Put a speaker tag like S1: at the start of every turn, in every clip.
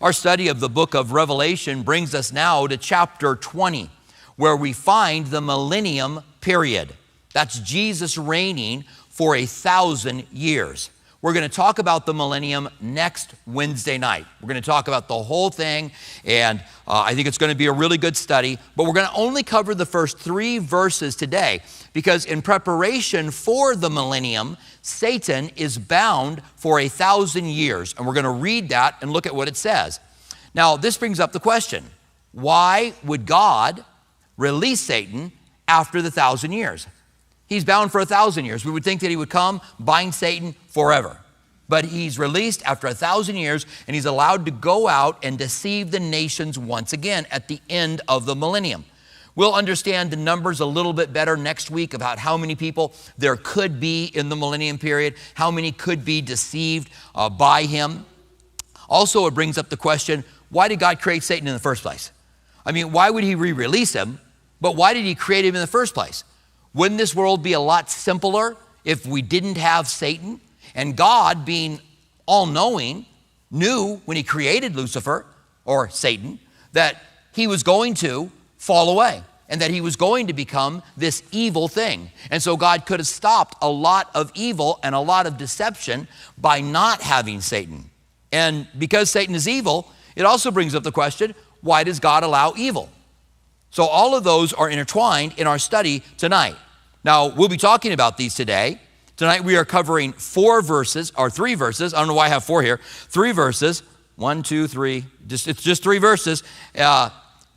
S1: Our study of the book of Revelation brings us now to chapter 20, where we find the millennium period. That's Jesus reigning for a thousand years. We're going to talk about the millennium next Wednesday night. We're going to talk about the whole thing, and uh, I think it's going to be a really good study. But we're going to only cover the first three verses today because, in preparation for the millennium, Satan is bound for a thousand years. And we're going to read that and look at what it says. Now, this brings up the question why would God release Satan after the thousand years? He's bound for a thousand years. We would think that he would come, bind Satan forever. But he's released after a thousand years and he's allowed to go out and deceive the nations once again at the end of the millennium. We'll understand the numbers a little bit better next week about how many people there could be in the millennium period, how many could be deceived uh, by him. Also, it brings up the question why did God create Satan in the first place? I mean, why would he re release him? But why did he create him in the first place? Wouldn't this world be a lot simpler if we didn't have Satan? And God, being all knowing, knew when he created Lucifer or Satan that he was going to fall away and that he was going to become this evil thing. And so God could have stopped a lot of evil and a lot of deception by not having Satan. And because Satan is evil, it also brings up the question why does God allow evil? So, all of those are intertwined in our study tonight. Now, we'll be talking about these today. Tonight, we are covering four verses, or three verses. I don't know why I have four here. Three verses. One, two, three. Just, it's just three verses. Uh,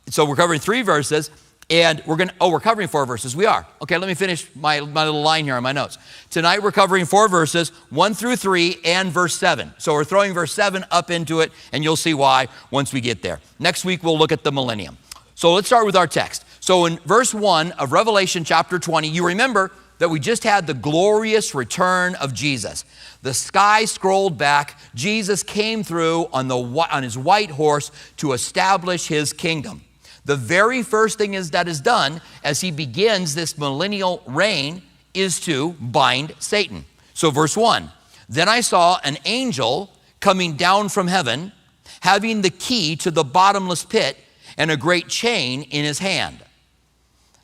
S1: so, we're covering three verses. And we're going to, oh, we're covering four verses. We are. Okay, let me finish my, my little line here on my notes. Tonight we're covering four verses, one through three, and verse seven. So we're throwing verse seven up into it, and you'll see why once we get there. Next week we'll look at the millennium. So let's start with our text. So in verse 1 of Revelation chapter 20, you remember that we just had the glorious return of Jesus. The sky scrolled back. Jesus came through on, the, on his white horse to establish his kingdom. The very first thing is, that is done as he begins this millennial reign is to bind Satan. So, verse 1 Then I saw an angel coming down from heaven, having the key to the bottomless pit and a great chain in his hand.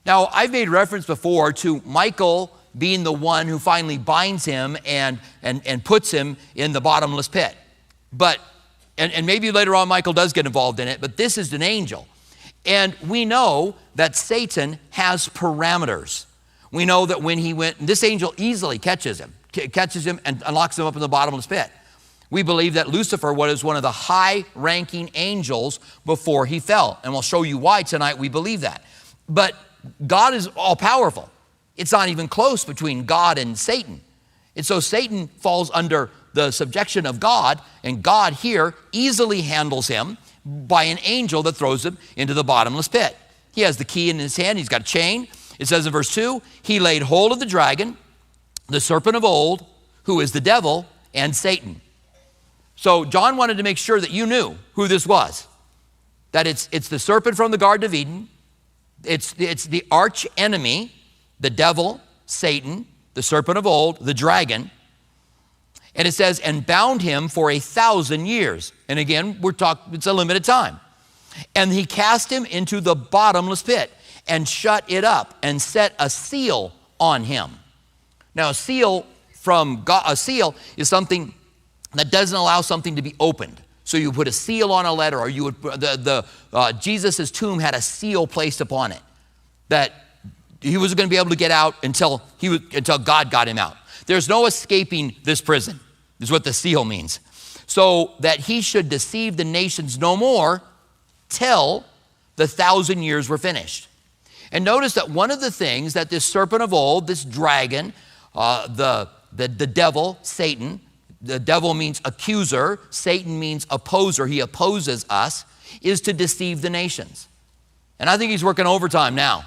S1: Now, I've made reference before to Michael being the one who finally binds him and, and, and puts him in the bottomless pit. But, and, and maybe later on Michael does get involved in it, but this is an angel. And we know that Satan has parameters. We know that when he went, this angel easily catches him, catches him and locks him up in the bottomless pit. We believe that Lucifer was one of the high ranking angels before he fell. And we'll show you why tonight we believe that. But God is all powerful. It's not even close between God and Satan. And so Satan falls under the subjection of God, and God here easily handles him by an angel that throws him into the bottomless pit. He has the key in his hand, he's got a chain. It says in verse 2 He laid hold of the dragon, the serpent of old, who is the devil and Satan so John wanted to make sure that you knew who this was. That it's, it's the serpent from the Garden of Eden, it's, it's the arch enemy, the devil, Satan, the serpent of old, the dragon. And it says, and bound him for a thousand years. And again, we're talking, it's a limited time. And he cast him into the bottomless pit and shut it up and set a seal on him. Now, a seal from God, a seal is something that doesn't allow something to be opened. So you put a seal on a letter, or you would the the uh, Jesus's tomb had a seal placed upon it that he was going to be able to get out until he was, until God got him out. There's no escaping this prison. Is what the seal means. So that he should deceive the nations no more till the thousand years were finished. And notice that one of the things that this serpent of old, this dragon, uh, the, the, the devil, Satan, the devil means accuser, Satan means opposer, he opposes us, is to deceive the nations. And I think he's working overtime now.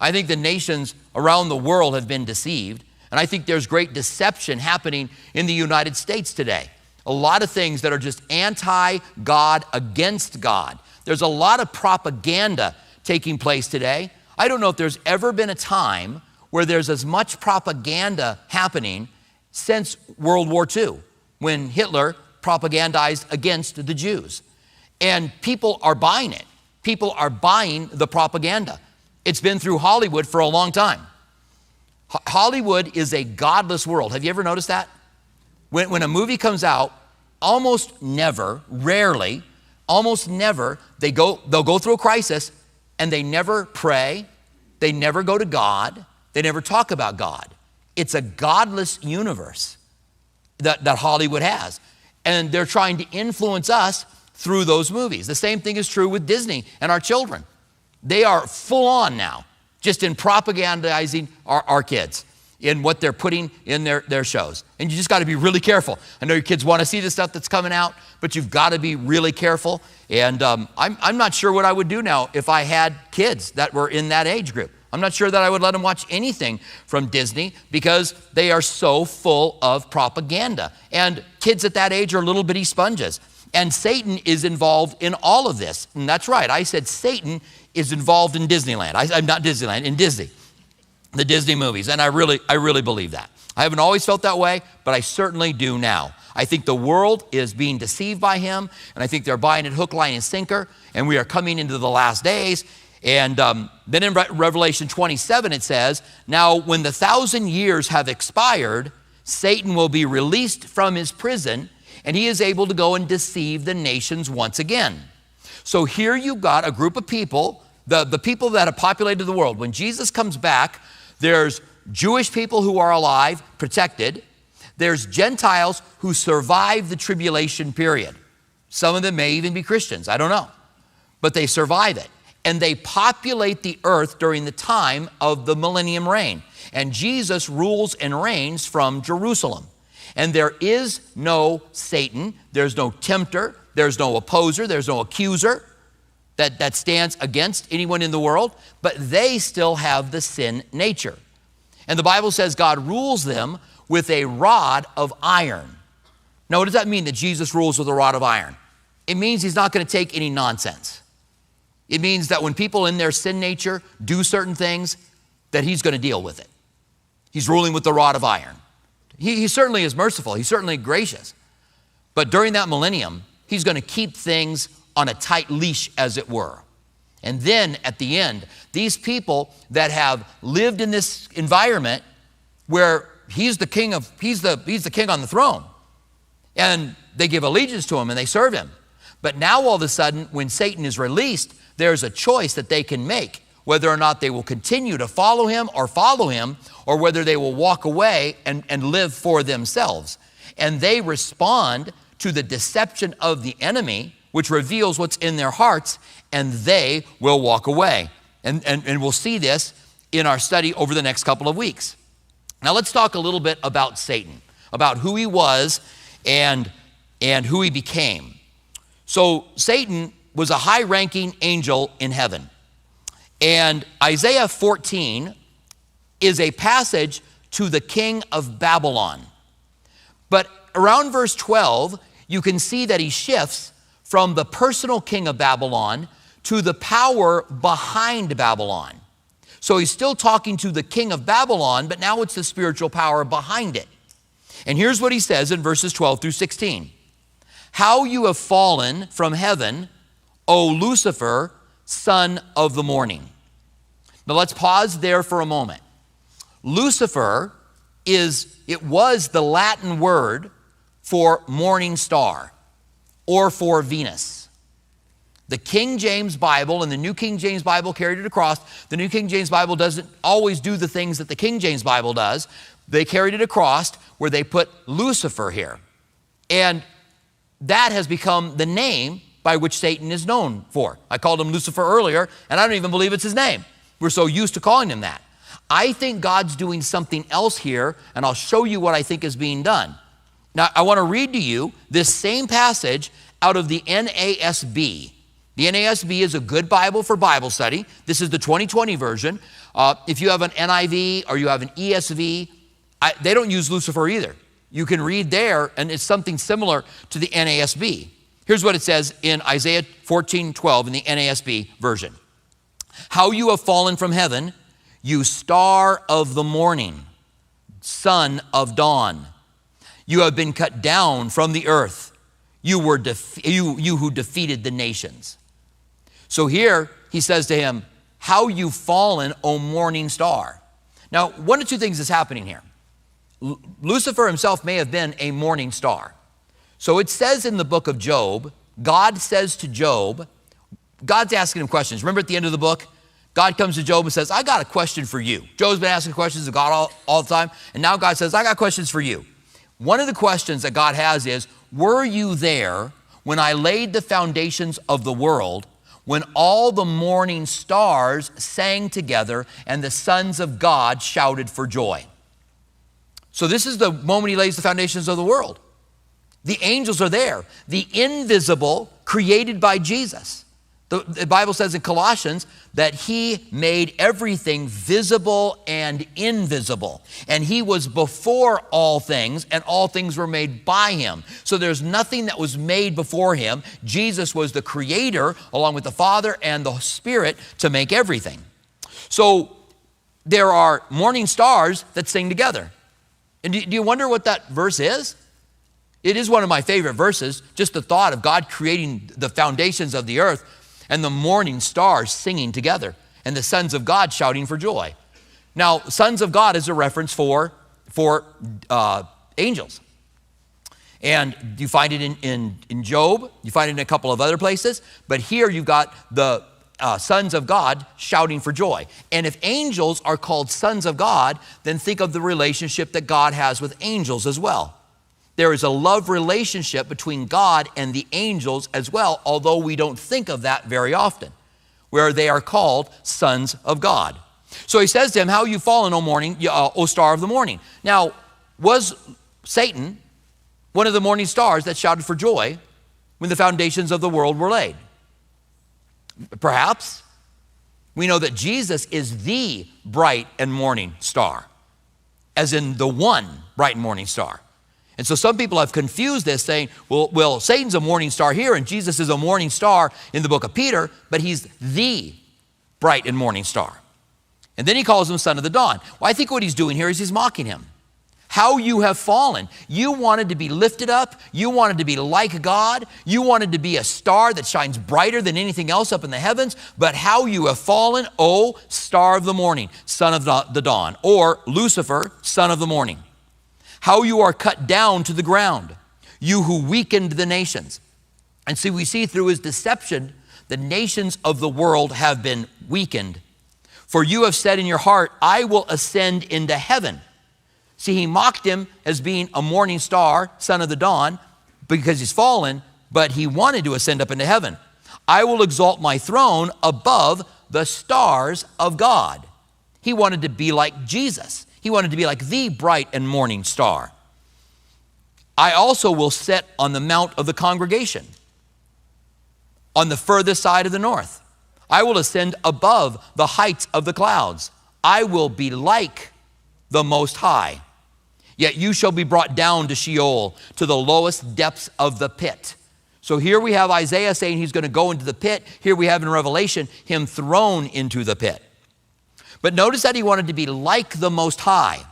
S1: I think the nations around the world have been deceived, and I think there's great deception happening in the United States today. A lot of things that are just anti God, against God. There's a lot of propaganda taking place today. I don't know if there's ever been a time where there's as much propaganda happening since World War II when Hitler propagandized against the Jews. And people are buying it. People are buying the propaganda. It's been through Hollywood for a long time. Ho- Hollywood is a godless world. Have you ever noticed that? When, when a movie comes out, almost never, rarely, almost never, they go, they'll go through a crisis and they never pray, they never go to God, they never talk about God. It's a godless universe that, that Hollywood has. And they're trying to influence us through those movies. The same thing is true with Disney and our children. They are full on now, just in propagandizing our, our kids in what they're putting in their, their shows. And you just got to be really careful. I know your kids want to see the stuff that's coming out, but you've got to be really careful. And um, I'm, I'm not sure what I would do now if I had kids that were in that age group. I'm not sure that I would let them watch anything from Disney because they are so full of propaganda. And kids at that age are little bitty sponges. And Satan is involved in all of this. And that's right, I said Satan is involved in Disneyland. I, am not Disneyland, in Disney, the Disney movies. And I really, I really believe that. I haven't always felt that way, but I certainly do now. I think the world is being deceived by him, and I think they're buying it hook, line, and sinker, and we are coming into the last days. And um, then in Re- Revelation 27, it says, Now, when the thousand years have expired, Satan will be released from his prison, and he is able to go and deceive the nations once again. So here you've got a group of people, the, the people that have populated the world. When Jesus comes back, there's Jewish people who are alive, protected. There's Gentiles who survive the tribulation period. Some of them may even be Christians, I don't know. But they survive it. And they populate the earth during the time of the millennium reign. And Jesus rules and reigns from Jerusalem. And there is no Satan, there's no tempter, there's no opposer, there's no accuser that, that stands against anyone in the world, but they still have the sin nature. And the Bible says God rules them with a rod of iron. Now, what does that mean that Jesus rules with a rod of iron? It means he's not going to take any nonsense. It means that when people in their sin nature do certain things, that he's going to deal with it. He's ruling with the rod of iron. He, he certainly is merciful, he's certainly gracious. But during that millennium, he's going to keep things on a tight leash, as it were. And then at the end, these people that have lived in this environment where he's the king of he's the he's the king on the throne. And they give allegiance to him and they serve him. But now all of a sudden, when Satan is released, there's a choice that they can make whether or not they will continue to follow him or follow him, or whether they will walk away and, and live for themselves. And they respond to the deception of the enemy, which reveals what's in their hearts, and they will walk away. And, and, and we'll see this in our study over the next couple of weeks. Now, let's talk a little bit about Satan, about who he was and, and who he became. So, Satan was a high ranking angel in heaven. And Isaiah 14 is a passage to the king of Babylon. But around verse 12, you can see that he shifts from the personal king of Babylon to the power behind Babylon. So he's still talking to the king of Babylon, but now it's the spiritual power behind it. And here's what he says in verses 12 through 16 How you have fallen from heaven, O Lucifer, son of the morning. Now let's pause there for a moment. Lucifer is, it was the Latin word for morning star or for Venus. The King James Bible and the New King James Bible carried it across. The New King James Bible doesn't always do the things that the King James Bible does. They carried it across where they put Lucifer here. And that has become the name by which Satan is known for. I called him Lucifer earlier, and I don't even believe it's his name. We're so used to calling him that. I think God's doing something else here, and I'll show you what I think is being done. Now, I want to read to you this same passage out of the NASB. The NASB is a good Bible for Bible study. This is the 2020 version. Uh, if you have an NIV or you have an ESV, I, they don't use Lucifer either. You can read there, and it's something similar to the NASB. Here's what it says in Isaiah 14 12 in the NASB version. How you have fallen from heaven, you star of the morning, son of dawn. You have been cut down from the earth, you, were you, you who defeated the nations. So here he says to him, How you fallen, O morning star. Now, one of two things is happening here. Lucifer himself may have been a morning star. So it says in the book of Job, God says to Job, God's asking him questions. Remember at the end of the book? God comes to Job and says, I got a question for you. Job's been asking questions of God all, all the time, and now God says, I got questions for you. One of the questions that God has is, Were you there when I laid the foundations of the world, when all the morning stars sang together and the sons of God shouted for joy? So, this is the moment he lays the foundations of the world. The angels are there, the invisible created by Jesus. The, the, Bible says in Colossians that he made everything visible and invisible. And he was before all things, and all things were made by him. So there's nothing that was made before him. Jesus was the creator, along with the Father and the Spirit, to make everything. So there are morning stars that sing together. And do, you wonder what that verse is? It is one of my favorite verses, just the thought of God creating the foundations of the earth and the morning stars singing together, and the sons of God shouting for joy. Now, sons of God is a reference for, for uh, angels. And you find it in, in, in Job, you find it in a couple of other places, but here you've got the uh, sons of God shouting for joy. And if angels are called sons of God, then think of the relationship that God has with angels as well. There is a love relationship between God and the angels as well, although we don't think of that very often, where they are called sons of God. So he says to him, How you fallen, O morning, uh, O star of the morning. Now, was Satan one of the morning stars that shouted for joy when the foundations of the world were laid? Perhaps. We know that Jesus is the bright and morning star, as in the one bright and morning star. And so some people have confused this, saying, well, well, Satan's a morning star here, and Jesus is a morning star in the book of Peter, but he's the bright and morning star. And then he calls him son of the dawn. Well, I think what he's doing here is he's mocking him. How you have fallen. You wanted to be lifted up. You wanted to be like God. You wanted to be a star that shines brighter than anything else up in the heavens. But how you have fallen, O star of the morning, son of the dawn, or Lucifer, son of the morning how you are cut down to the ground, you who weakened the nations. And see, we see through his deception, the nations of the world have been weakened. For you have said in your heart, I will ascend into heaven. See, he mocked him as being a morning star, son of the dawn, because he's fallen, but he wanted to ascend up into heaven. I will exalt my throne above the stars of God. He wanted to be like Jesus. He wanted to be like the bright and morning star. I also will sit on the mount of the congregation on the furthest side of the north. I will ascend above the heights of the clouds. I will be like the Most High. Yet you shall be brought down to Sheol, to the lowest depths of the pit. So here we have Isaiah saying he's going to go into the pit. Here we have in Revelation him thrown into the pit. But notice that he wanted to be like the Most High.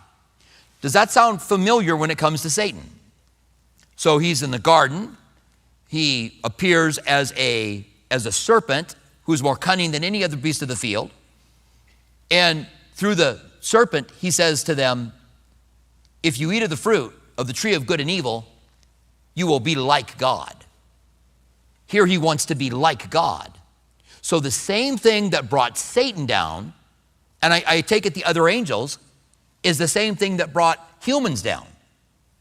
S1: Does that sound familiar when it comes to Satan? So he's in the garden. He appears as a, as a serpent who's more cunning than any other beast of the field. And through the serpent, he says to them, If you eat of the fruit of the tree of good and evil, you will be like God. Here he wants to be like God. So the same thing that brought Satan down and I, I take it the other angels, is the same thing that brought humans down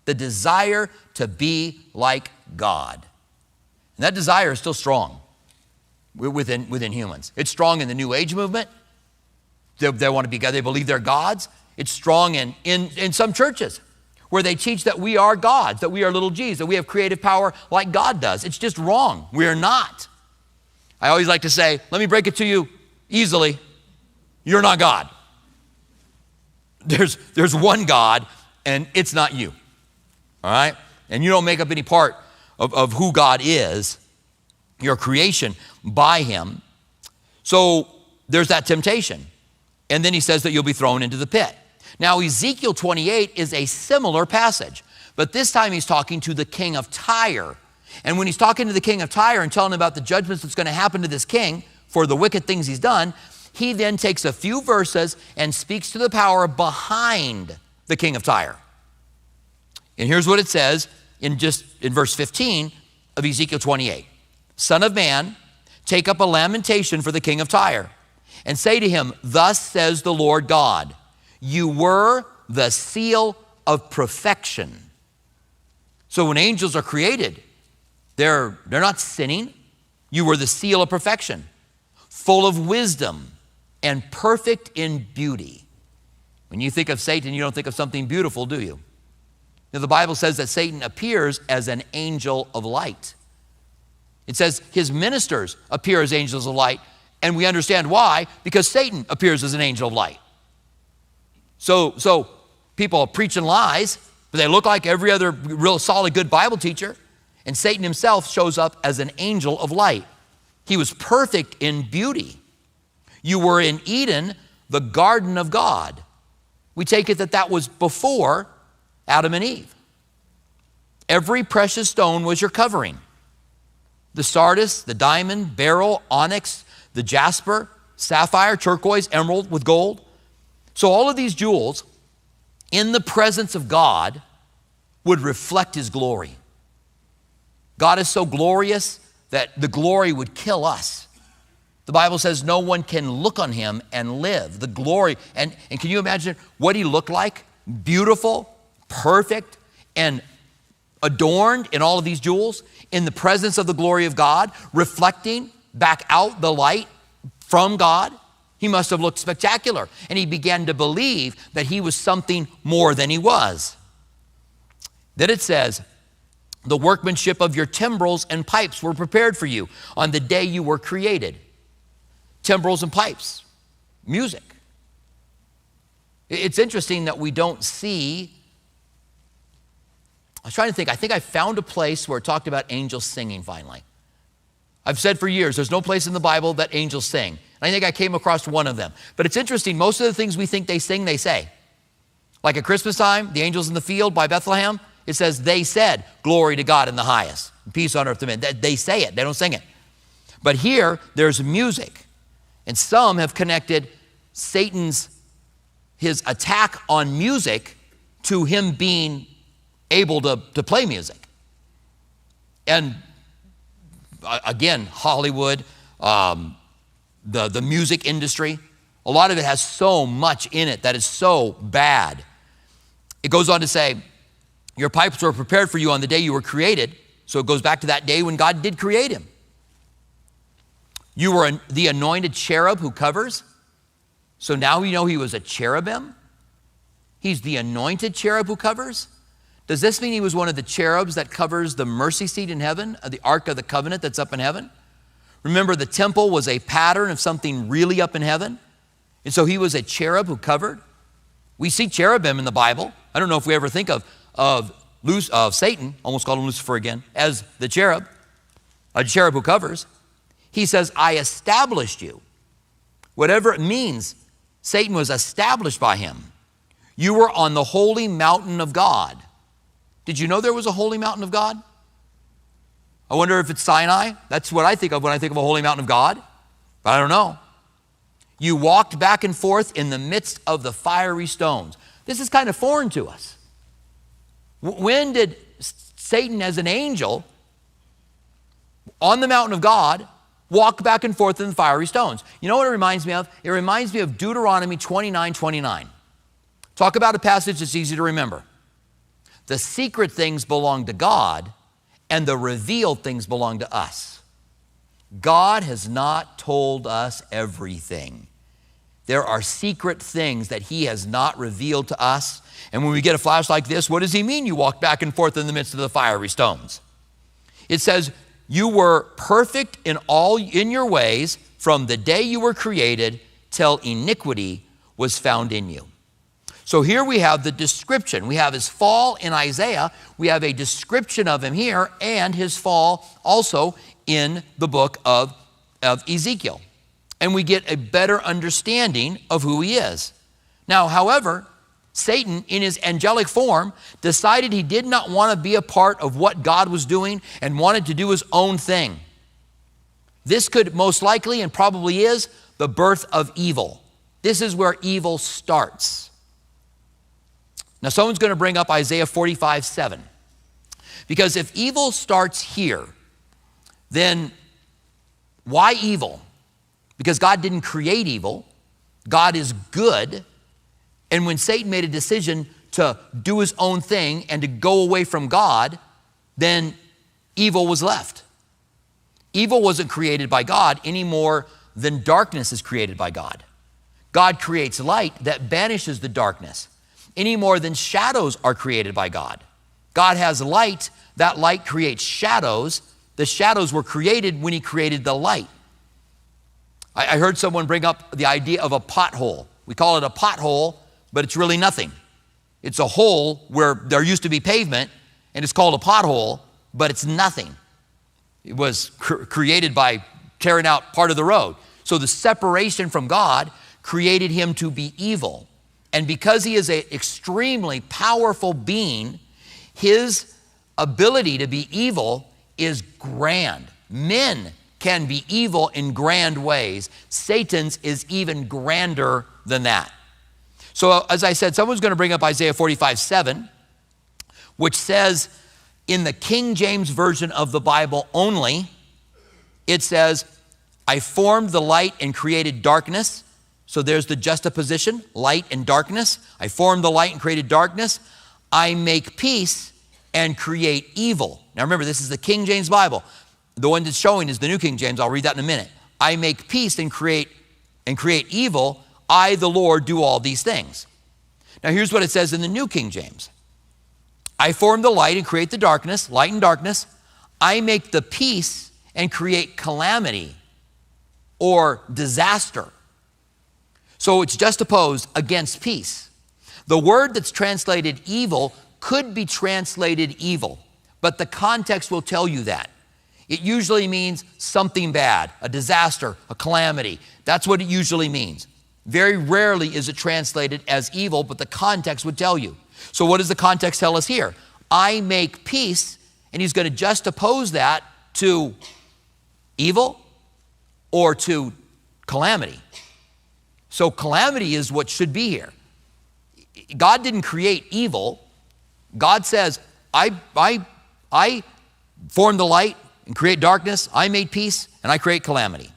S1: the desire to be like God. And that desire is still strong within, within humans. It's strong in the New Age movement. They, they want to be God, they believe they're gods. It's strong in, in, in some churches where they teach that we are gods, that we are little g's, that we have creative power like God does. It's just wrong. We are not. I always like to say, let me break it to you easily. You're not God. There's, there's one God, and it's not you. All right? And you don't make up any part of, of who God is, your creation by Him. So there's that temptation. And then he says that you'll be thrown into the pit. Now, Ezekiel 28 is a similar passage, but this time he's talking to the king of Tyre. And when he's talking to the king of Tyre and telling him about the judgments that's going to happen to this king for the wicked things he's done, he then takes a few verses and speaks to the power behind the king of Tyre. And here's what it says in just in verse 15 of Ezekiel 28. Son of man, take up a lamentation for the king of Tyre and say to him, Thus says the Lord God, you were the seal of perfection. So when angels are created, they're, they're not sinning. You were the seal of perfection, full of wisdom and perfect in beauty. When you think of Satan, you don't think of something beautiful, do you? Now, the Bible says that Satan appears as an angel of light. It says his ministers appear as angels of light, and we understand why, because Satan appears as an angel of light. So, so people are preaching lies, but they look like every other real solid, good Bible teacher. And Satan himself shows up as an angel of light. He was perfect in beauty. You were in Eden, the garden of God. We take it that that was before Adam and Eve. Every precious stone was your covering the sardius, the diamond, beryl, onyx, the jasper, sapphire, turquoise, emerald with gold. So, all of these jewels in the presence of God would reflect His glory. God is so glorious that the glory would kill us. The Bible says no one can look on him and live. The glory, and, and can you imagine what he looked like? Beautiful, perfect, and adorned in all of these jewels, in the presence of the glory of God, reflecting back out the light from God. He must have looked spectacular. And he began to believe that he was something more than he was. Then it says, The workmanship of your timbrels and pipes were prepared for you on the day you were created timbrels and pipes, music. It's interesting that we don't see. I was trying to think, I think I found a place where it talked about angels singing finally. I've said for years, there's no place in the Bible that angels sing. I think I came across one of them. But it's interesting, most of the things we think they sing, they say. Like at Christmas time, the angels in the field by Bethlehem, it says, they said, Glory to God in the highest, peace on earth to men. They say it, they don't sing it. But here, there's music. And some have connected Satan's his attack on music to him being able to, to play music. And uh, again, Hollywood, um, the, the music industry, a lot of it has so much in it that is so bad. It goes on to say, Your pipes were prepared for you on the day you were created. So it goes back to that day when God did create him. You were the anointed cherub who covers. So now we know he was a cherubim. He's the anointed cherub who covers. Does this mean he was one of the cherubs that covers the mercy seat in heaven, uh, the Ark of the Covenant that's up in heaven? Remember, the temple was a pattern of something really up in heaven. And so he was a cherub who covered. We see cherubim in the Bible. I don't know if we ever think of, of, of Satan, almost called him Lucifer again, as the cherub, a cherub who covers. He says, I established you. Whatever it means, Satan was established by him. You were on the holy mountain of God. Did you know there was a holy mountain of God? I wonder if it's Sinai. That's what I think of when I think of a holy mountain of God, but I don't know. You walked back and forth in the midst of the fiery stones. This is kind of foreign to us. When did Satan, as an angel, on the mountain of God, walk back and forth in the fiery stones. You know what it reminds me of? It reminds me of Deuteronomy 29 29. Talk about a passage that's easy to remember. The secret things belong to God, and the revealed things belong to us. God has not told us everything. There are secret things that He has not revealed to us. And when we get a flash like this, what does He mean you walk back and forth in the midst of the fiery stones? It says, you were perfect in all in your ways from the day you were created till iniquity was found in you. So here we have the description. We have his fall in Isaiah. We have a description of him here and his fall also in the book of, of Ezekiel. And we get a better understanding of who he is. Now, however, Satan, in his angelic form, decided he did not want to be a part of what God was doing and wanted to do his own thing. This could most likely and probably is the birth of evil. This is where evil starts. Now, someone's going to bring up Isaiah 45 7. Because if evil starts here, then why evil? Because God didn't create evil, God is good. And when Satan made a decision to do his own thing and to go away from God, then evil was left. Evil wasn't created by God any more than darkness is created by God. God creates light that banishes the darkness any more than shadows are created by God. God has light, that light creates shadows. The shadows were created when He created the light. I, heard someone bring up the idea of a pothole. We call it a pothole, but it's really nothing. It's a hole where there used to be pavement, and it's called a pothole, but it's nothing. It was cr- created by tearing out part of the road. So the separation from God created him to be evil. And because he is an extremely powerful being, his ability to be evil is grand. Men can be evil in grand ways. Satan's is even grander than that. So, as I said, someone's going to bring up Isaiah 45 7, which says in the King James Version of the Bible only, it says, I formed the light and created darkness. So there's the juxtaposition light and darkness. I formed the light and created darkness. I make peace and create evil. Now remember, this is the King James Bible. The one that's showing is the New King James. I'll read that in a minute. I make peace and create and create evil. I, the Lord, do all these things. Now here's what it says in the New King James. I form the light and create the darkness, light and darkness. I make the peace and create calamity or disaster. So it's just opposed against peace. The word that's translated evil could be translated evil, but the context will tell you that. It usually means something bad, a disaster, a calamity. That's what it usually means. Very rarely is it translated as evil, but the context would tell you. So, what does the context tell us here? I make peace, and he's going to just oppose that to evil or to calamity. So, calamity is what should be here. God didn't create evil. God says, I, I, I formed the light, and create darkness. I made peace and I create calamity.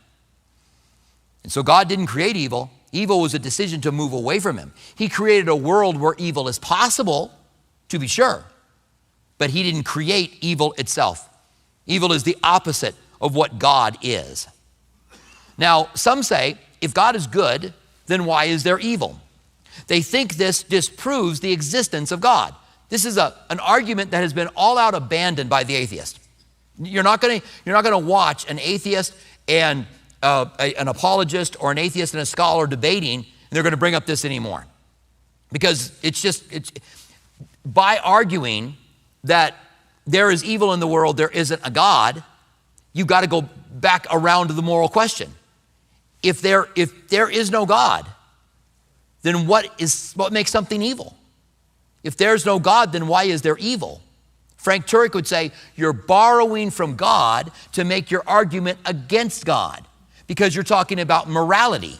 S1: And so God didn't create evil. Evil was a decision to move away from Him. He created a world where evil is possible, to be sure, but He didn't create evil itself. Evil is the opposite of what God is. Now, some say if God is good, then why is there evil? They think this disproves the existence of God. This is a, an argument that has been all out abandoned by the atheist. You're not going to watch an atheist and uh, a, an apologist or an atheist and a scholar debating, and they're going to bring up this anymore, because it's just it's by arguing that there is evil in the world, there isn't a God. you've got to go back around to the moral question. If there if there is no God, then what is what makes something evil? If there's no God, then why is there evil? Frank Turek would say, You're borrowing from God to make your argument against God because you're talking about morality.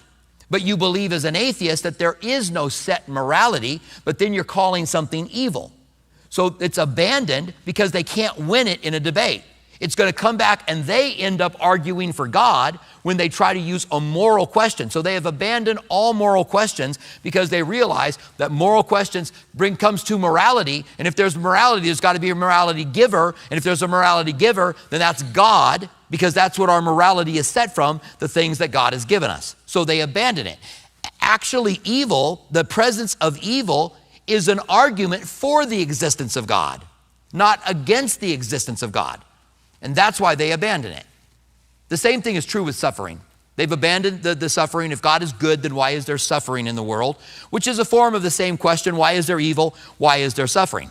S1: But you believe as an atheist that there is no set morality, but then you're calling something evil. So it's abandoned because they can't win it in a debate. It's going to come back and they end up arguing for God when they try to use a moral question. So they have abandoned all moral questions because they realize that moral questions bring comes to morality, and if there's morality, there's got to be a morality giver, and if there's a morality giver, then that's God because that's what our morality is set from, the things that God has given us. So they abandon it. Actually, evil, the presence of evil is an argument for the existence of God, not against the existence of God. And that's why they abandon it. The same thing is true with suffering. They've abandoned the, the, suffering. If God is good, then why is there suffering in the world? Which is a form of the same question why is there evil? Why is there suffering?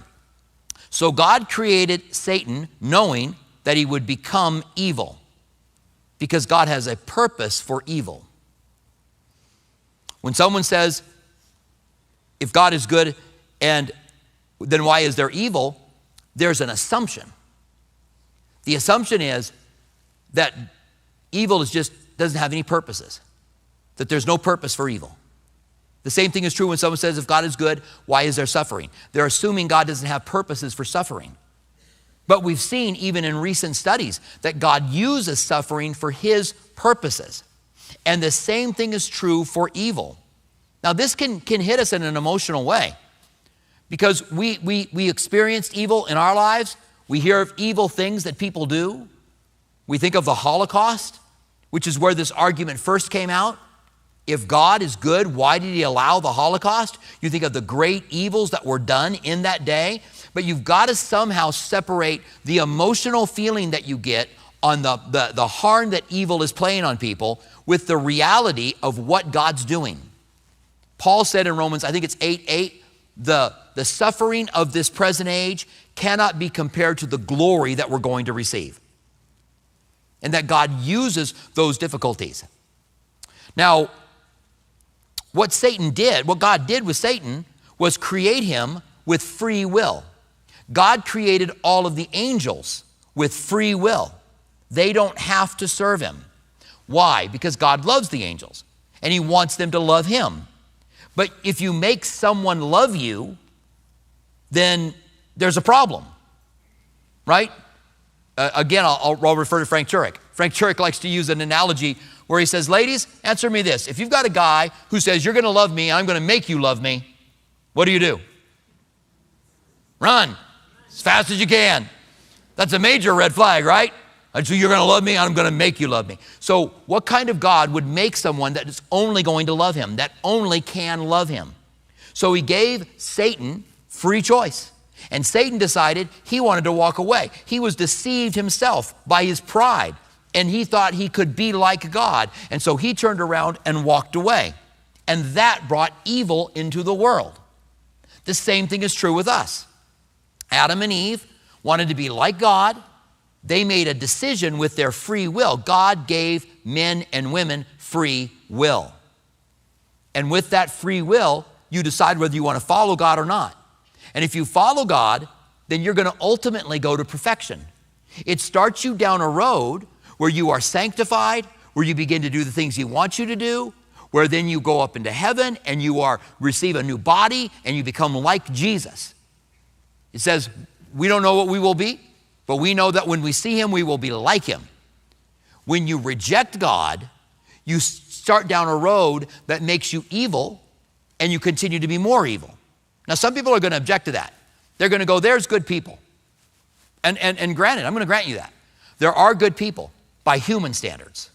S1: So God created Satan knowing that he would become evil because God has a purpose for evil. When someone says, if God is good and then why is there evil? There's an assumption. The assumption is that evil is just doesn't have any purposes. That there's no purpose for evil. The same thing is true when someone says, if God is good, why is there suffering? They're assuming God doesn't have purposes for suffering. But we've seen, even in recent studies, that God uses suffering for his purposes. And the same thing is true for evil. Now, this can, can hit us in an emotional way because we, we, we experienced evil in our lives. We hear of evil things that people do. We think of the Holocaust, which is where this argument first came out. If God is good, why did he allow the Holocaust? You think of the great evils that were done in that day, but you've got to somehow separate the emotional feeling that you get on the, the, the harm that evil is playing on people with the reality of what God's doing. Paul said in Romans, I think it's 8 8, the, the suffering of this present age cannot be compared to the glory that we're going to receive. And that God uses those difficulties. Now, what Satan did, what God did with Satan, was create him with free will. God created all of the angels with free will. They don't have to serve him. Why? Because God loves the angels and he wants them to love him. But if you make someone love you, then there's a problem, right? Uh, again, I'll, I'll, refer to Frank Turek. Frank Turek likes to use an analogy where he says, Ladies, answer me this. If you've got a guy who says, You're going to love me, I'm going to make you love me, what do you do? Run as fast as you can. That's a major red flag, right? So you're going to love me, I'm going to make you love me. So, what kind of God would make someone that is only going to love him, that only can love him? So, he gave Satan free choice. And Satan decided he wanted to walk away. He was deceived himself by his pride and he thought he could be like God. And so he turned around and walked away. And that brought evil into the world. The same thing is true with us. Adam and Eve wanted to be like God. They made a decision with their free will. God gave men and women free will. And with that free will, you decide whether you want to follow God or not. And if you follow God, then you're going to ultimately go to perfection. It starts you down a road where you are sanctified, where you begin to do the things He wants you to do, where then you go up into heaven and you are receive a new body and you become like Jesus. It says, we don't know what we will be, but we know that when we see Him, we will be like Him. When you reject God, you start down a road that makes you evil and you continue to be more evil. Now, some people are going to object to that. They're going to go, there's good people. And, and, and granted, I'm going to grant you that. There are good people by human standards.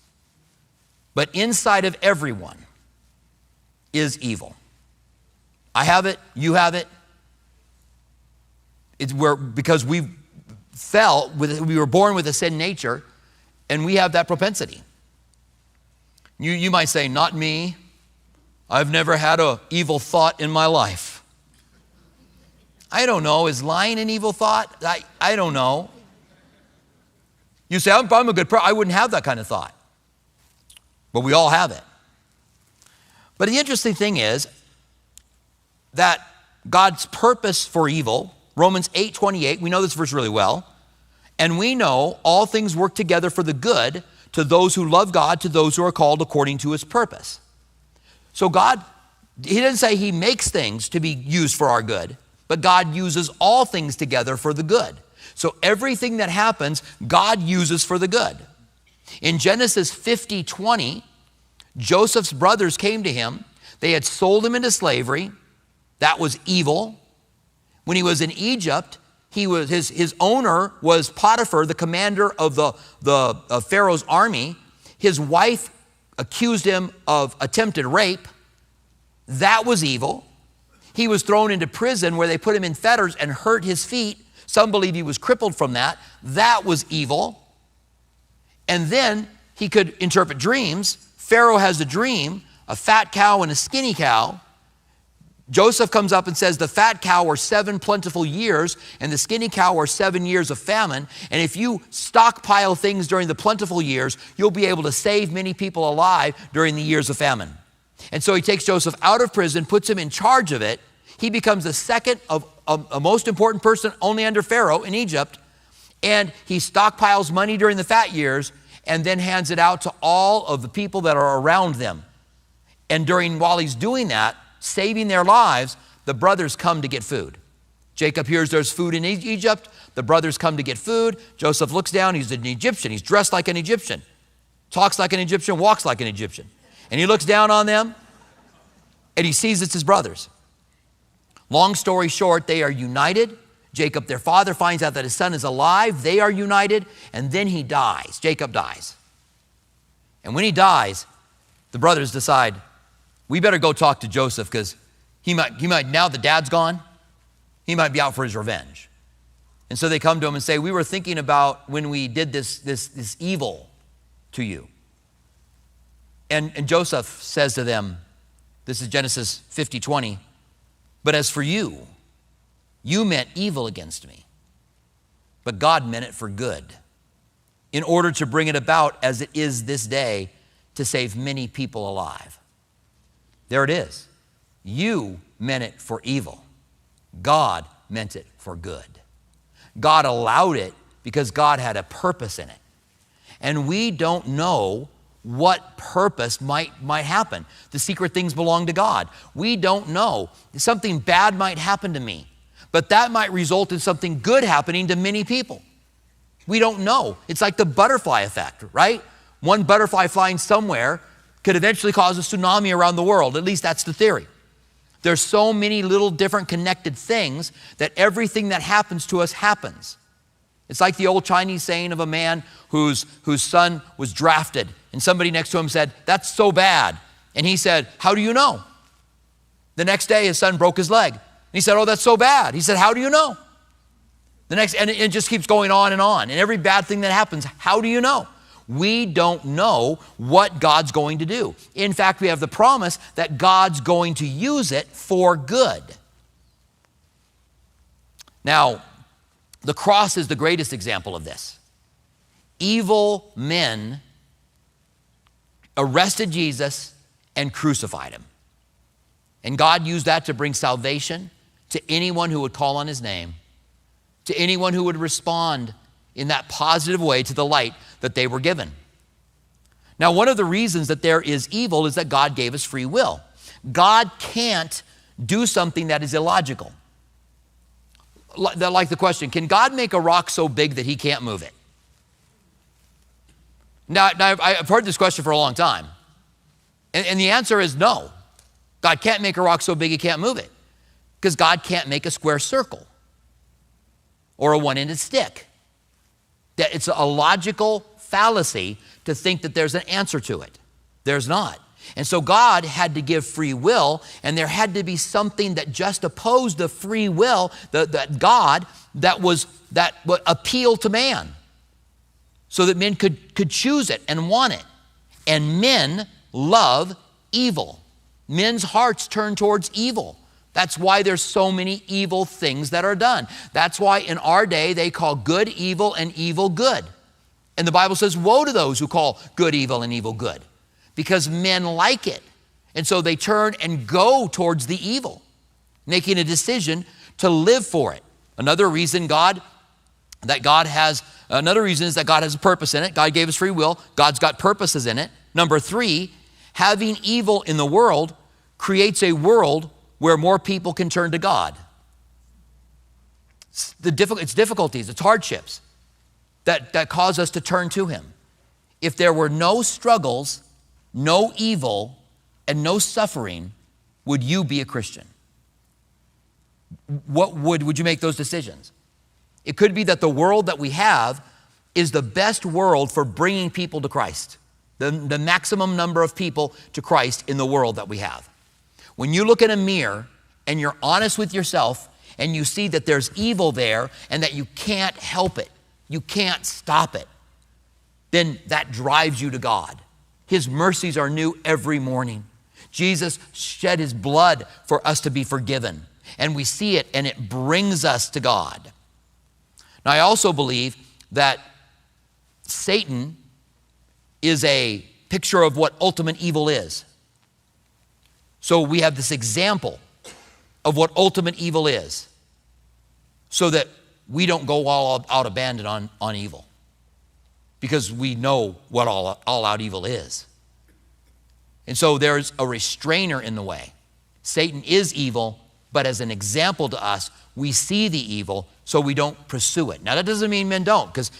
S1: But inside of everyone is evil. I have it, you have it. It's where because we fell with we were born with a sin nature and we have that propensity. You, you might say, not me. I've never had an evil thought in my life. I don't know. Is lying an evil thought? I, I don't know. You say, I'm, I'm a good person. I wouldn't have that kind of thought. But we all have it. But the interesting thing is that God's purpose for evil, Romans 8 28, we know this verse really well. And we know all things work together for the good to those who love God, to those who are called according to his purpose. So God, he doesn't say he makes things to be used for our good, but God uses all things together for the good. So everything that happens, God uses for the good. In Genesis 50 20, Joseph's brothers came to him. They had sold him into slavery. That was evil. When he was in Egypt, he was, his, his owner was Potiphar, the commander of the, the of Pharaoh's army. His wife accused him of attempted rape. That was evil. He was thrown into prison where they put him in fetters and hurt his feet some believe he was crippled from that. That was evil. And then he could interpret dreams. Pharaoh has a dream a fat cow and a skinny cow. Joseph comes up and says, The fat cow are seven plentiful years, and the skinny cow are seven years of famine. And if you stockpile things during the plentiful years, you'll be able to save many people alive during the years of famine. And so he takes Joseph out of prison, puts him in charge of it, He becomes the second of a most important person only under Pharaoh in Egypt. And he stockpiles money during the fat years and then hands it out to all of the people that are around them. And during while he's doing that, saving their lives, the brothers come to get food. Jacob hears there's food in Egypt. The brothers come to get food. Joseph looks down. He's an Egyptian. He's dressed like an Egyptian, talks like an Egyptian, walks like an Egyptian. And he looks down on them and he sees it's his brothers. Long story short, they are united. Jacob, their father, finds out that his son is alive. They are united, and then he dies. Jacob dies. And when he dies, the brothers decide, we better go talk to Joseph because he might, he might, now the dad's gone, he might be out for his revenge. And so they come to him and say, We were thinking about when we did this, this, this evil to you. And, and Joseph says to them, This is Genesis 50 20. But as for you, you meant evil against me, but God meant it for good, in order to bring it about as it is this day to save many people alive. There it is. You meant it for evil, God meant it for good. God allowed it because God had a purpose in it. And we don't know what purpose might, might happen. The secret things belong to God. We don't know. Something bad might happen to me, but that might result in something good happening to many people. We don't know. It's like the butterfly effect, right? One butterfly flying somewhere could eventually cause a tsunami around the world. At least that's the theory. There's so many little different connected things that everything that happens to us happens. It's like the old Chinese saying of a man whose, whose son was drafted, and somebody next to him said, That's so bad. And he said, How do you know? The next day, his son broke his leg. And he said, Oh, that's so bad. He said, How do you know? The next, and it just keeps going on and on. And every bad thing that happens, how do you know? We don't know what God's going to do. In fact, we have the promise that God's going to use it for good. Now, the cross is the greatest example of this. Evil men arrested Jesus and crucified him. And God used that to bring salvation to anyone who would call on his name, to anyone who would respond in that positive way to the light that they were given. Now, one of the reasons that there is evil is that God gave us free will. God can't do something that is illogical like the question can God make a rock so big that he can't move it? Now, now I've heard this question for a long time. And, and the answer is no. God can't make a rock so big he can't move it. Because God can't make a square circle or a one ended stick. That it's a logical fallacy to think that there's an answer to it. There's not. And so God had to give free will, and there had to be something that just opposed the free will, that, God, that was that would appeal to man. So that men could, could choose it and want it. And men love evil. Men's hearts turn towards evil. That's why there's so many evil things that are done. That's why in our day they call good evil and evil good. And the Bible says, Woe to those who call good evil and evil good because men like it. And so they turn and go towards the evil, making a decision to live for it. Another reason God that God has another reason is that God has a purpose in it. God gave us free will. God's got purposes in it. Number 3, having evil in the world creates a world where more people can turn to God. It's, the diffi- it's difficulties, it's hardships that, that cause us to turn to Him. If there were no struggles, no evil, and no suffering, would you be a Christian? What would, would you make those decisions? It could be that the world that we have is the best world for bringing people to Christ, the, the maximum number of people to Christ in the world that we have. When you look in a mirror and you're honest with yourself and you see that there's evil there and that you can't help it, you can't stop it, then that drives you to God. His mercies are new every morning. Jesus shed his blood for us to be forgiven. And we see it, and it brings us to God. Now, I also believe that Satan is a picture of what ultimate evil is. So we have this example of what ultimate evil is so that we don't go all out abandoned on, on evil because we know what all, all out evil is. And so there's a restrainer in the way. Satan is evil, but as an example to us, we see the evil so we don't pursue it. Now, that doesn't mean men don't, because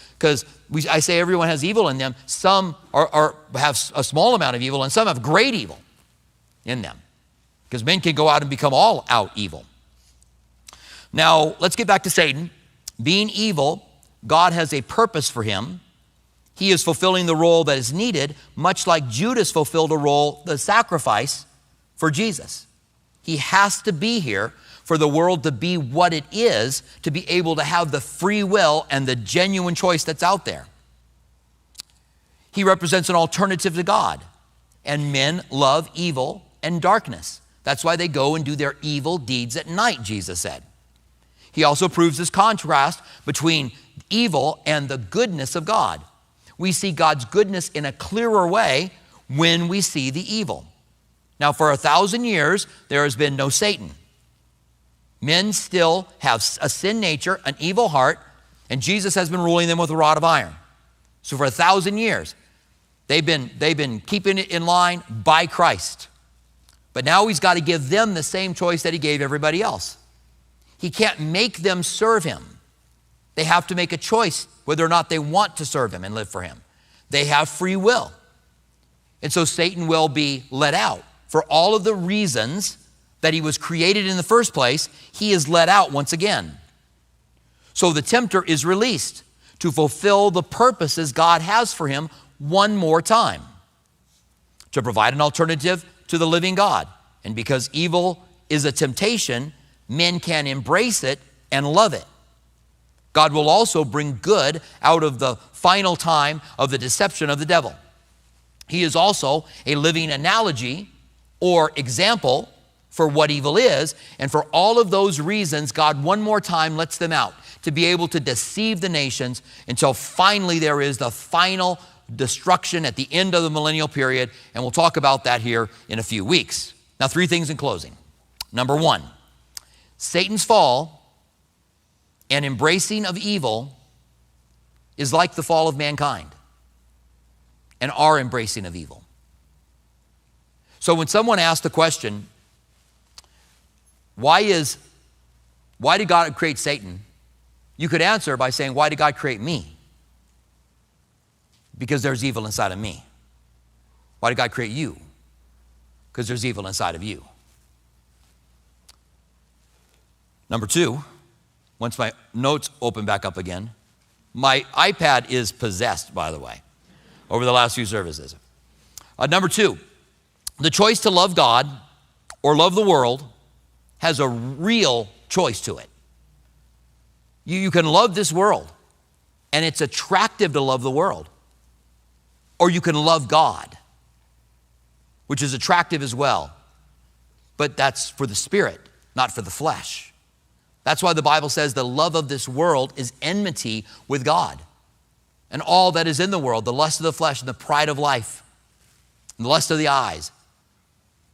S1: I say everyone has evil in them. Some are, are, have a small amount of evil, and some have great evil in them. Because men can go out and become all out evil. Now, let's get back to Satan. Being evil, God has a purpose for him. He is fulfilling the role that is needed, much like Judas fulfilled a role, the sacrifice for Jesus. He has to be here for the world to be what it is, to be able to have the free will and the genuine choice that's out there. He represents an alternative to God, and men love evil and darkness. That's why they go and do their evil deeds at night, Jesus said. He also proves this contrast between evil and the goodness of God we see God's goodness in a clearer way when we see the evil. Now, for a thousand years, there has been no Satan. Men still have a sin nature, an evil heart, and Jesus has been ruling them with a rod of iron. So, for a thousand years, they've been, they've been keeping it in line by Christ. But now he's got to give them the same choice that he gave everybody else. He can't make them serve him. They have to make a choice whether or not they want to serve him and live for him. They have free will. And so Satan will be let out. For all of the reasons that he was created in the first place, he is let out once again. So the tempter is released to fulfill the purposes God has for him one more time to provide an alternative to the living God. And because evil is a temptation, men can embrace it and love it. God will also bring good out of the final time of the deception of the devil. He is also a living analogy or example for what evil is. And for all of those reasons, God one more time lets them out to be able to deceive the nations until finally there is the final destruction at the end of the millennial period. And we'll talk about that here in a few weeks. Now, three things in closing. Number one, Satan's fall and embracing of evil is like the fall of mankind and our embracing of evil. So when someone asks the question, why is why did God create Satan? You could answer by saying, Why did God create me? Because there's evil inside of me. Why did God create you? Because there's evil inside of you. Number two, once my notes open back up again. My iPad is possessed, by the way, over the last few services. Uh, number two, the choice to love God or love the world has a real choice to it. You, you can love this world, and it's attractive to love the world. Or you can love God, which is attractive as well, but that's for the spirit, not for the flesh. That's why the Bible says the love of this world is enmity with God. And all that is in the world, the lust of the flesh and the pride of life, and the lust of the eyes,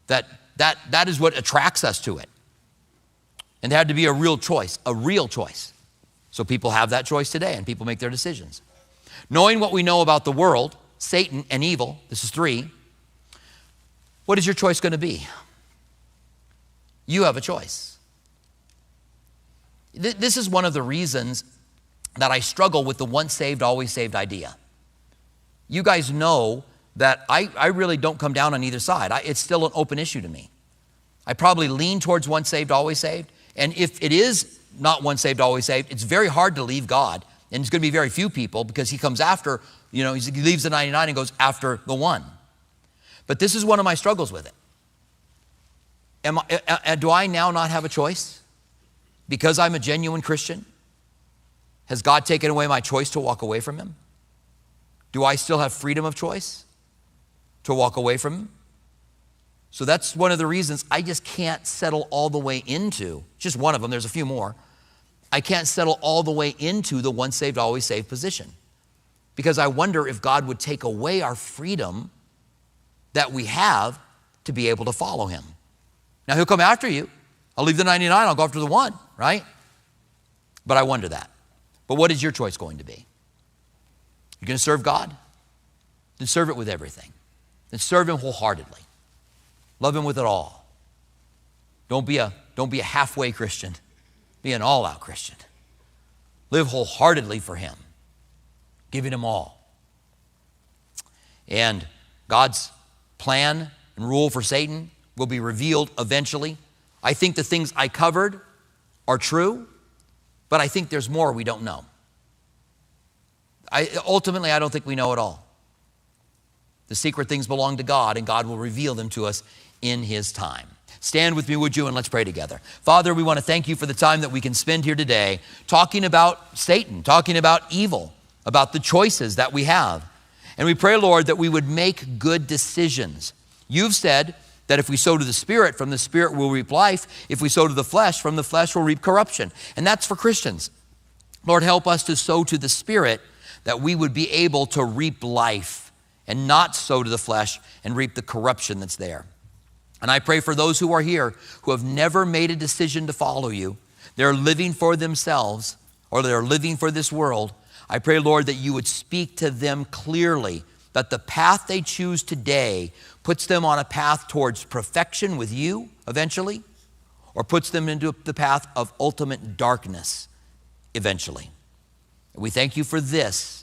S1: that, that, that is what attracts us to it. And there had to be a real choice, a real choice. So people have that choice today and people make their decisions. Knowing what we know about the world, Satan and evil, this is three, what is your choice going to be? You have a choice. This is one of the reasons that I struggle with the once saved, always saved idea. You guys know that I, I really don't come down on either side. I, it's still an open issue to me. I probably lean towards once saved, always saved. And if it is not once saved, always saved, it's very hard to leave God. And it's going to be very few people because he comes after, you know, he leaves the 99 and goes after the one. But this is one of my struggles with it. Am I, do I now not have a choice? because I'm a genuine Christian? Has God taken away my choice to walk away from Him? Do I still have freedom of choice to walk away from? So that's one of the reasons I just can't settle all the way into, just one of them, there's a few more. I can't settle all the way into the once saved, always saved position. Because I wonder if God would take away our freedom that we have to be able to follow Him. Now, He'll come after you I'll leave the 99, I'll go after the one, right? But I wonder that. But what is your choice going to be? You're going to serve God? Then serve it with everything. Then serve Him wholeheartedly. Love Him with it all. Don't be a, don't be a halfway Christian, be an all out Christian. Live wholeheartedly for Him, giving Him all. And God's plan and rule for Satan will be revealed eventually. I think the things I covered are true, but I think there's more we don't know. I, ultimately, I don't think we know it all. The secret things belong to God, and God will reveal them to us in His time. Stand with me, would you, and let's pray together. Father, we want to thank you for the time that we can spend here today talking about Satan, talking about evil, about the choices that we have. And we pray, Lord, that we would make good decisions. You've said that if we sow to the Spirit, from the Spirit we'll reap life. If we sow to the flesh, from the flesh we'll reap corruption. And that's for Christians. Lord, help us to sow to the Spirit that we would be able to reap life and not sow to the flesh and reap the corruption that's there. And I pray for those who are here who have never made a decision to follow you. They're living for themselves or they're living for this world. I pray, Lord, that you would speak to them clearly, that the path they choose today puts them on a path towards perfection with you eventually, or puts them into the path of ultimate darkness eventually. We thank you for this.